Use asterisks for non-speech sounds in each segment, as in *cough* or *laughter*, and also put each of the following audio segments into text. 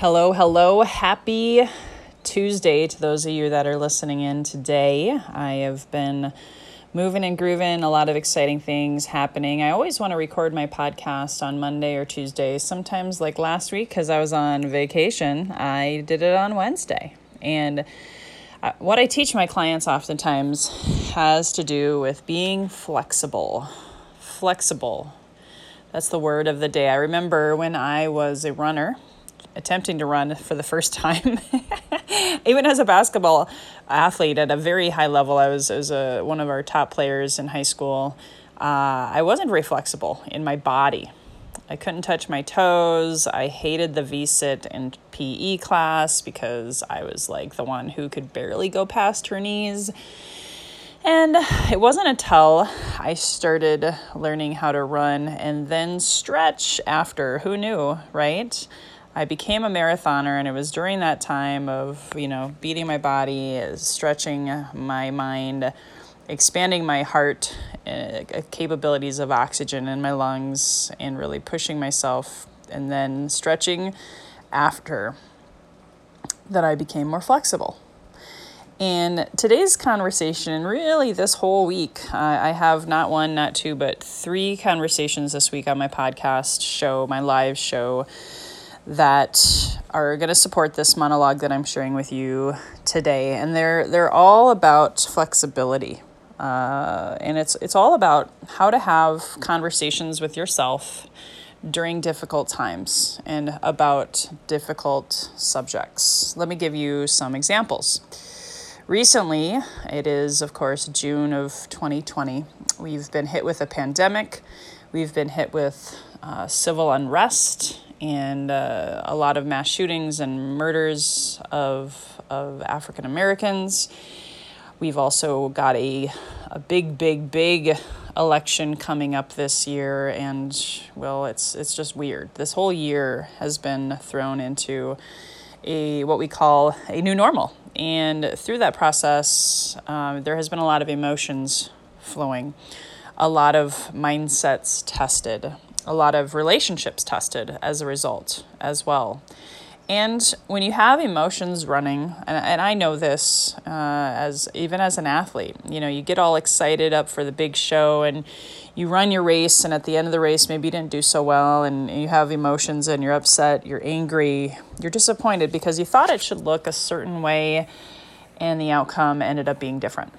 Hello, hello. Happy Tuesday to those of you that are listening in today. I have been moving and grooving, a lot of exciting things happening. I always want to record my podcast on Monday or Tuesday. Sometimes, like last week, because I was on vacation, I did it on Wednesday. And uh, what I teach my clients oftentimes has to do with being flexible. Flexible. That's the word of the day. I remember when I was a runner, attempting to run for the first time. *laughs* Even as a basketball athlete at a very high level, I was, I was a, one of our top players in high school. Uh, I wasn't very flexible in my body. I couldn't touch my toes. I hated the V sit in PE class because I was like the one who could barely go past her knees. And it wasn't until I started learning how to run and then stretch after. Who knew, right? I became a marathoner, and it was during that time of, you know, beating my body, stretching my mind, expanding my heart uh, capabilities of oxygen in my lungs, and really pushing myself, and then stretching after that I became more flexible. And today's conversation, really this whole week, uh, I have not one, not two, but three conversations this week on my podcast show, my live show that are going to support this monologue that I'm sharing with you today, and they're they're all about flexibility, uh, and it's it's all about how to have conversations with yourself during difficult times and about difficult subjects. Let me give you some examples. Recently, it is of course June of 2020. We've been hit with a pandemic. We've been hit with uh, civil unrest and uh, a lot of mass shootings and murders of, of African Americans. We've also got a, a big, big, big election coming up this year, and well, it's it's just weird. This whole year has been thrown into a what we call a new normal, and through that process, um, there has been a lot of emotions flowing, a lot of mindsets tested, a lot of relationships tested as a result as well. And when you have emotions running, and, and I know this uh, as even as an athlete, you know, you get all excited up for the big show and you run your race, and at the end of the race, maybe you didn't do so well, and you have emotions and you're upset, you're angry, you're disappointed because you thought it should look a certain way, and the outcome ended up being different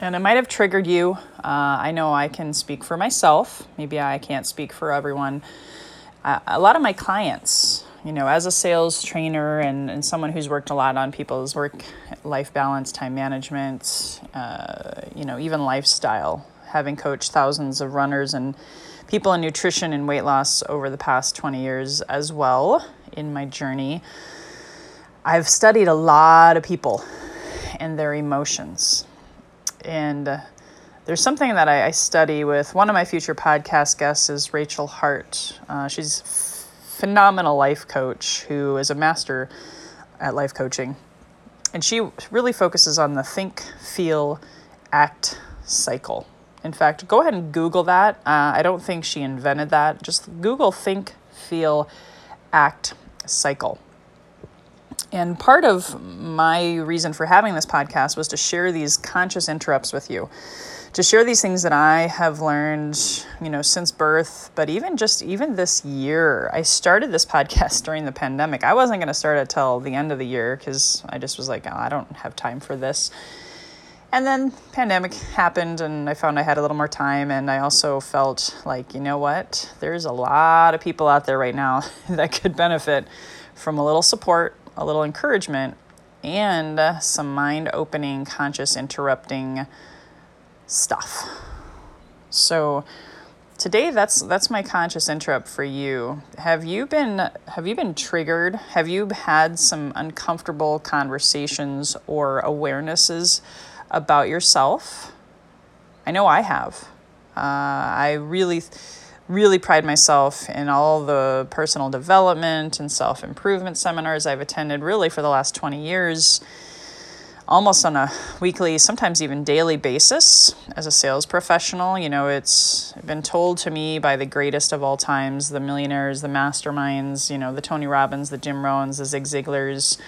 and it might have triggered you. Uh, I know I can speak for myself. Maybe I can't speak for everyone. Uh, a lot of my clients, you know, as a sales trainer and, and someone who's worked a lot on people's work life balance, time management, uh, you know, even lifestyle, having coached thousands of runners and people in nutrition and weight loss over the past 20 years as well in my journey. I've studied a lot of people and their emotions and uh, there's something that I, I, study with one of my future podcast guests is Rachel Hart. Uh, she's f- phenomenal life coach who is a master at life coaching, and she really focuses on the think, feel, act cycle. In fact, go ahead and Google that. Uh, I don't think she invented that. Just Google think, feel, act cycle. And part of my reason for having this podcast was to share these conscious interrupts with you, to share these things that I have learned, you know, since birth, but even just even this year. I started this *laughs* podcast during the pandemic. I wasn't going to start it till the end of the year because I just was like, oh, I don't have time for this. And then pandemic happened and I found I had a little more time and I also felt like, you know what? There's a lot of people out there right now *laughs* that could benefit from a little support a little encouragement, and some mind opening, conscious interrupting stuff. So today that's that's my conscious interrupt for you. Have you been have you been triggered? Have you had some uncomfortable conversations or awarenesses about yourself? I know I have. Uh, I really really pride myself in all the personal development and self improvement seminars I've attended really for the last 20 years. almost on a weekly, sometimes even daily basis as a sales professional. You know, it's been told to me by the greatest of all times the millionaires, the masterminds, you know, the Tony Robbins, the Jim Rohns, the Zig Ziglars.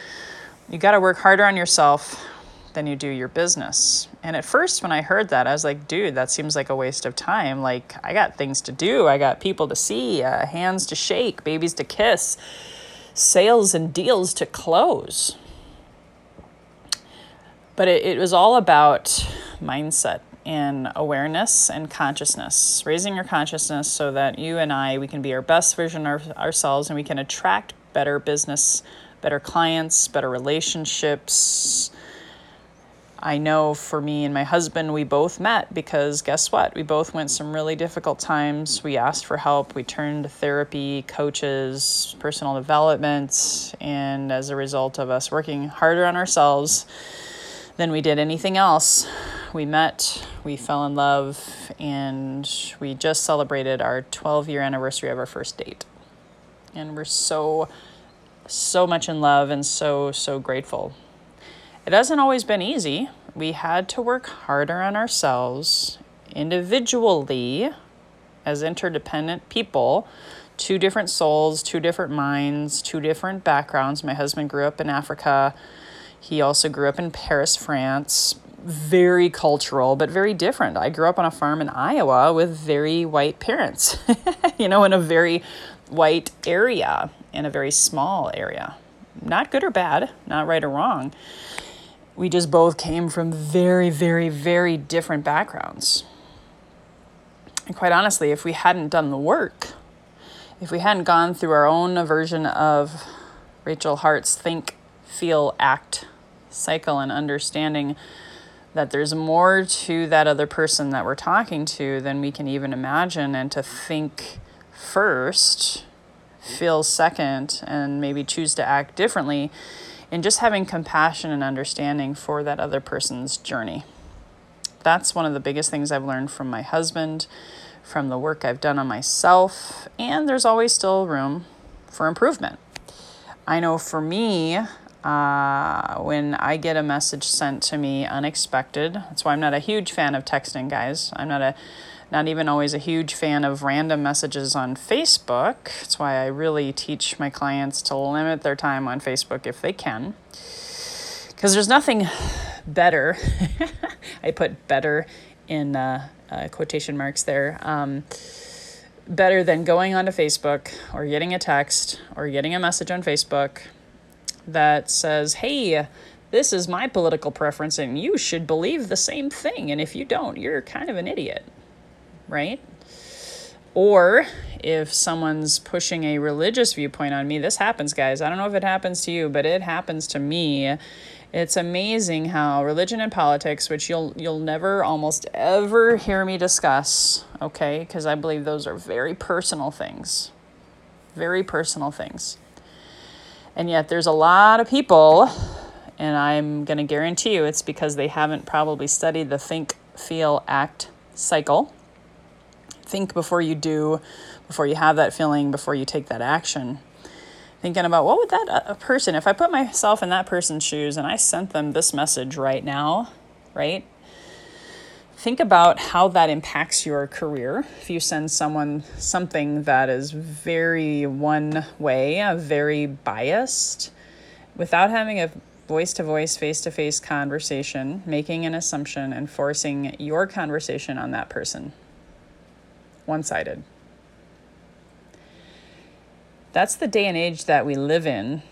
You got to work harder on yourself than you do your business. And at first, when I heard that, I was like, dude, that seems like a waste of time. Like, I got things to do, I got people to see, uh, hands to shake, babies to kiss, sales and deals to close but it, it was all about mindset and awareness and consciousness, raising your consciousness so that you and I, we can be our best version of ourselves and we can attract better business, better clients, better relationships. I know for me and my husband, we both met because guess what? We both went some really difficult times. We asked for help. We turned to therapy, coaches, personal development, and as a result of us working harder on ourselves, than we did anything else. We met, we fell in love, and we just celebrated our 12 year anniversary of our first date. And we're so, so much in love and so, so grateful. It hasn't always been easy. We had to work harder on ourselves individually as interdependent people two different souls, two different minds, two different backgrounds. My husband grew up in Africa he also grew up in Paris, France. Very cultural, but very different. I grew up on a farm in Iowa with very white parents, *laughs* you know, in a very white area, in a very small area. Not good or bad, not right or wrong. We just both came from very, very, very different backgrounds. And quite honestly, if we hadn't done the work, if we hadn't gone through our own version of Rachel Hart's think, feel, act cycle and understanding that there's more to that other person that we're talking to than we can even imagine, and to think first, feel second, and maybe choose to act differently, and just having compassion and understanding for that other person's journey. That's one of the biggest things I've learned from my husband, from the work I've done on myself, and there's always still room for improvement. I know for me, uh, when I get a message sent to me unexpected. That's why I'm not a huge fan of texting, guys. I'm not a not even always a huge fan of random messages on Facebook. That's why I really teach my clients to limit their time on Facebook if they can. Because there's nothing better. *laughs* I put better in uh, uh, quotation marks there. Um, better than going onto Facebook or getting a text or getting a message on Facebook that says, hey, this is my political preference and you should believe the same thing. And if you don't, you're kind of an idiot, right? Or if someone's pushing a religious viewpoint on me, this happens, guys. I don't know if it happens to you, but it happens to me. It's amazing how religion and politics, which you'll you'll never almost ever hear me discuss, okay? Because I believe those are very personal things. Very personal things. And yet, there's a lot of people, and I'm going to guarantee you it's because they haven't probably studied the think, feel, act cycle. Think before you do, before you have that feeling, before you take that action. Thinking about what would that a person, if I put myself in that person's shoes and I sent them this message right now, right? think about how that impacts your career. If you send someone something that is very one way, very biased, without having a voice to voice, face to face conversation, making an assumption and forcing your conversation on that person. One sided. That's the day and age that we live in.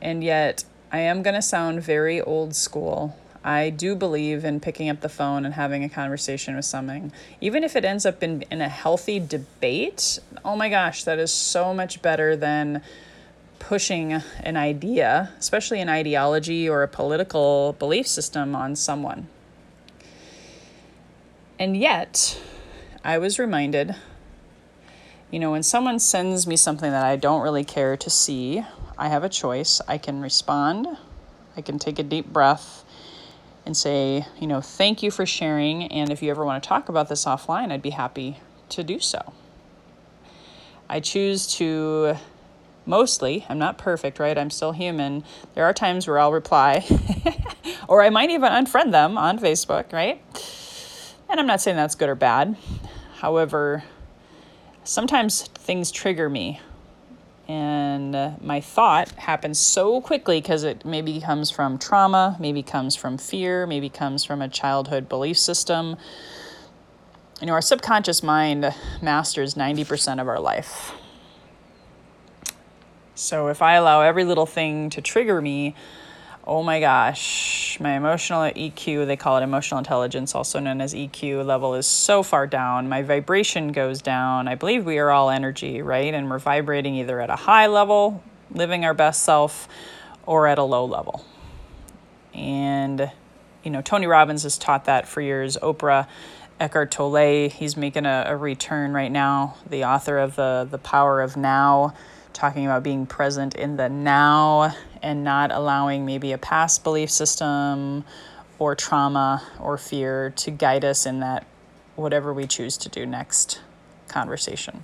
And yet, I am going to sound very old school I do believe in picking up the phone and having a conversation with something. Even if it ends up in, in a healthy debate, oh my gosh, that is so much better than pushing an idea, especially an ideology or a political belief system, on someone. And yet, I was reminded you know, when someone sends me something that I don't really care to see, I have a choice. I can respond, I can take a deep breath and say, you know, thank you for sharing. And if you ever want to talk about this offline, I'd be happy to do so. I choose to mostly. I'm not perfect, right? I'm still human. There are times where I'll reply, *laughs* or I might even unfriend them on Facebook, right? And I'm not saying that's good or bad. However, sometimes things trigger me. And uh, my thought happens so quickly because it maybe comes from trauma, maybe comes from fear, maybe comes from a childhood belief system. You know, our subconscious mind masters 90% of our life. So if I allow every little thing to trigger me, oh my gosh, my emotional EQ, they call it emotional intelligence, also known as EQ level, is so far down. My vibration goes down. I believe we are all energy, right? And we're vibrating either at a high level, living our best self, or at a low level. And, you know, Tony Robbins has taught that for years. Oprah, Eckhart Tolle, he's making a, a return right now, the author of the, the Power of Now talking about being present in the now and not allowing maybe a past belief system or trauma or fear to guide us in that whatever we choose to do next conversation.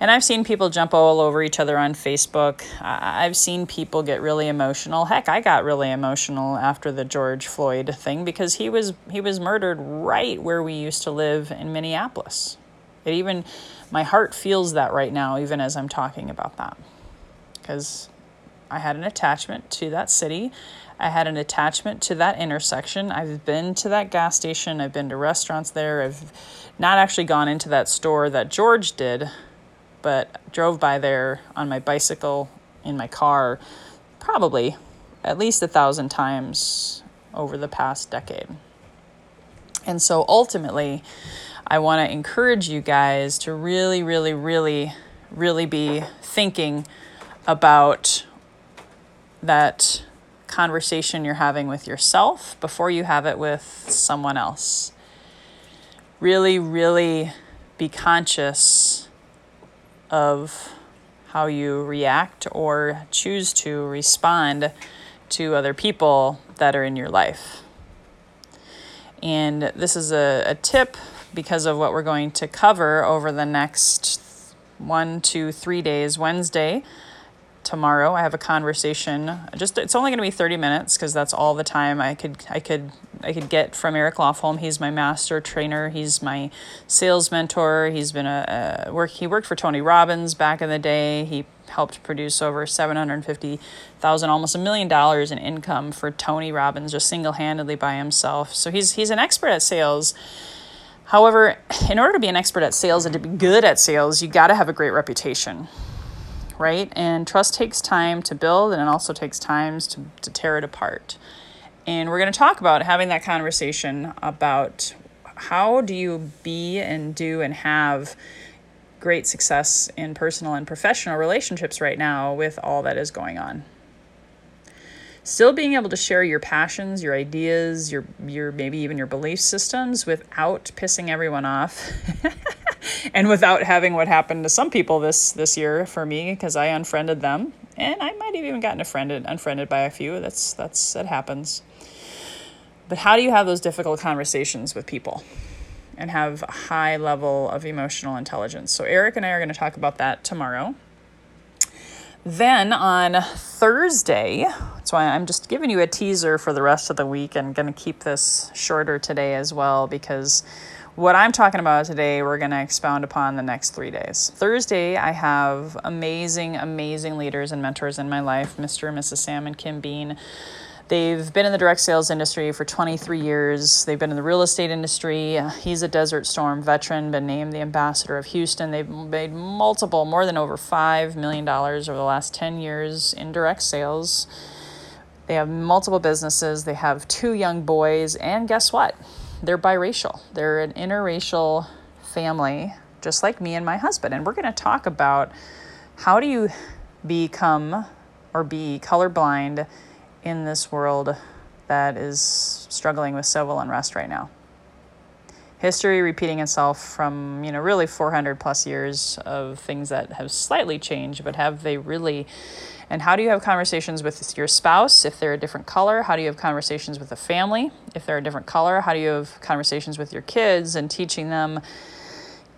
And I've seen people jump all over each other on Facebook. I've seen people get really emotional. Heck, I got really emotional after the George Floyd thing because he was he was murdered right where we used to live in Minneapolis. It even my heart feels that right now, even as I'm talking about that. Because I had an attachment to that city. I had an attachment to that intersection. I've been to that gas station. I've been to restaurants there. I've not actually gone into that store that George did, but drove by there on my bicycle in my car probably at least a thousand times over the past decade. And so ultimately, I want to encourage you guys to really, really, really, really be thinking about that conversation you're having with yourself before you have it with someone else. Really, really be conscious of how you react or choose to respond to other people that are in your life. And this is a, a tip because of what we're going to cover over the next one, two, three days. Wednesday, tomorrow, I have a conversation. Just it's only going to be thirty minutes because that's all the time I could I could I could get from Eric Lofholm. He's my master trainer. He's my sales mentor. He's been a, a work. He worked for Tony Robbins back in the day. He helped produce over seven hundred fifty thousand, almost a million dollars in income for Tony Robbins just single handedly by himself. So he's he's an expert at sales However, in order to be an expert at sales and to be good at sales, you got to have a great reputation, right? And trust takes time to build and it also takes time to, to tear it apart. And we're going to talk about having that conversation about how do you be and do and have great success in personal and professional relationships right now with all that is going on still being able to share your passions, your ideas, your your maybe even your belief systems without pissing everyone off. *laughs* and without having what happened to some people this this year for me because I unfriended them and I might have even gotten unfriended unfriended by a few. That's that's that happens. But how do you have those difficult conversations with people and have a high level of emotional intelligence? So Eric and I are going to talk about that tomorrow. Then on Thursday, so I'm just giving you a teaser for the rest of the week and going to keep this shorter today as well because what I'm talking about today, we're going to expound upon the next three days. Thursday, I have amazing, amazing leaders and mentors in my life Mr. and Mrs. Sam and Kim Bean They've been in the direct sales industry for 23 years. They've been in the real estate industry. He's a Desert Storm veteran, been named the ambassador of Houston. They've made multiple, more than over $5 million over the last 10 years in direct sales. They have multiple businesses. They have two young boys. And guess what? They're biracial. They're an interracial family, just like me and my husband. And we're going to talk about how do you become or be colorblind in this world that is struggling with civil unrest right now. History repeating itself from, you know, really 400 plus years of things that have slightly changed, but have they really? And how do you have conversations with your spouse if they're a different color? How do you have conversations with a family if they're a different color? How do you have conversations with your kids and teaching them,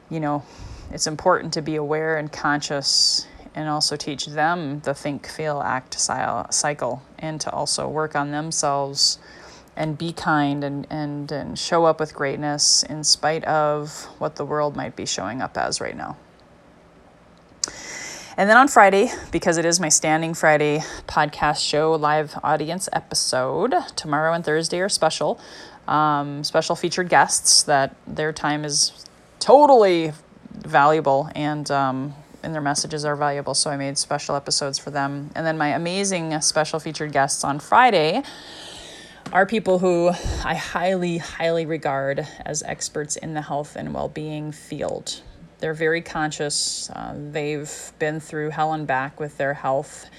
you know, it's important to be aware and conscious and also teach them the think, feel, act cycle and to also work on themselves and be kind and, and, and show up with greatness in spite of what the world might be showing up as right now. And then on Friday, because it is my Standing Friday podcast show live audience episode, tomorrow and Thursday are special. Um, special featured guests that their time is totally valuable and um, and their messages are valuable. So I made special episodes for them. And then my amazing special featured guests on Friday are people who I highly, highly regard as experts in the health and well being field. They're very conscious. Uh, they've been through hell and back with their health,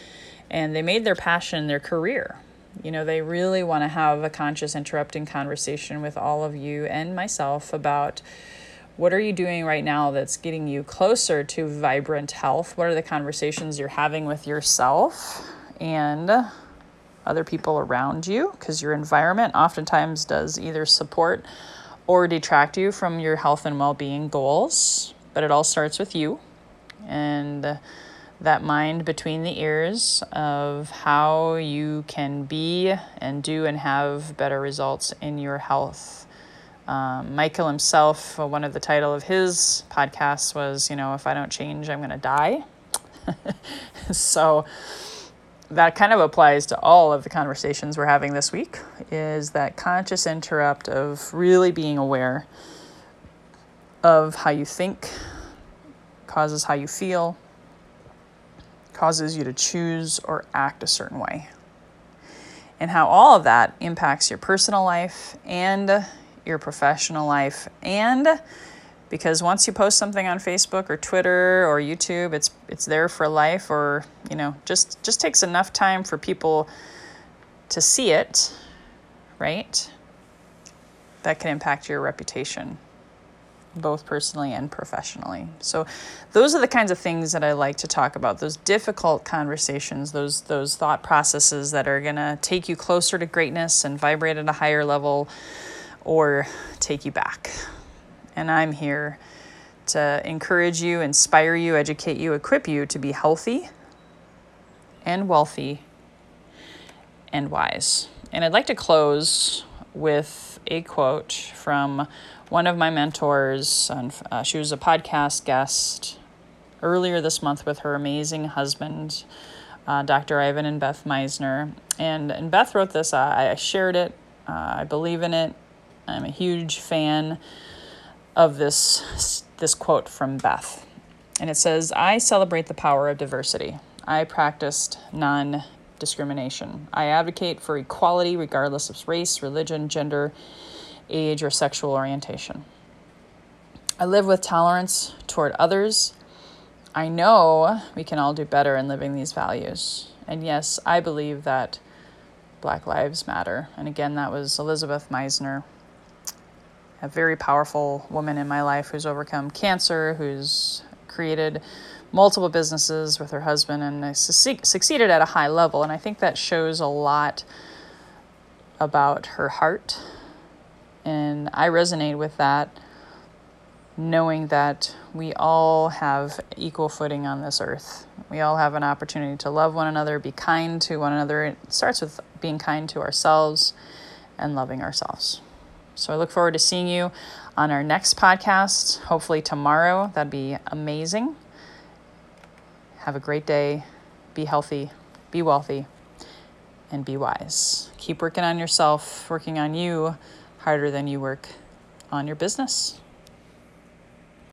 and they made their passion their career. You know, they really want to have a conscious, interrupting conversation with all of you and myself about what are you doing right now that's getting you closer to vibrant health? What are the conversations you're having with yourself and other people around you? Because your environment oftentimes does either support or detract you from your health and well being goals. But it all starts with you and that mind between the ears of how you can be and do and have better results in your health um, Michael himself, uh, one of the title of his podcasts was, you know, if I don't change, I'm going to die. *laughs* so that kind of applies to all of the conversations we're having this week is that conscious interrupt of really being aware of how you think causes how you feel causes you to choose or act a certain way and how all of that impacts your personal life and your professional life and because once you post something on Facebook or Twitter or YouTube, it's it's there for life or, you know, just just takes enough time for people to see it, right? That can impact your reputation both personally and professionally. So those are the kinds of things that I like to talk about. Those difficult conversations, those those thought processes that are going to take you closer to greatness and vibrate at a higher level or take you back. And I'm here to encourage you, inspire you, educate you, equip you to be healthy and wealthy and wise. And I'd like to close with a quote from one of my mentors. Uh, she was a podcast guest earlier this month with her amazing husband, uh, Dr. Ivan and Beth Misner. And, and Beth wrote this, uh, I shared it, uh, I believe in it, I'm a huge fan of this this quote from Beth. And it says, "I celebrate the power of diversity. I practiced non-discrimination. I advocate for equality regardless of race, religion, gender, age, or sexual orientation. I live with tolerance toward others. I know we can all do better in living these values. And yes, I believe that Black Lives Matter. And again, that was Elizabeth Misner a very powerful woman in my life who's overcome cancer, who's created multiple businesses with her husband and succeeded at a high level. And I think that shows a lot about her heart. And I resonate with that, knowing that we all have equal footing on this earth. We all have an opportunity to love one another, be kind to one another. It starts with being kind to ourselves and loving ourselves. So I look forward to seeing you on our next podcast, hopefully tomorrow. That'd be amazing. Have a great day. Be healthy, be wealthy, and be wise. Keep working on yourself, working on you harder than you work on your business.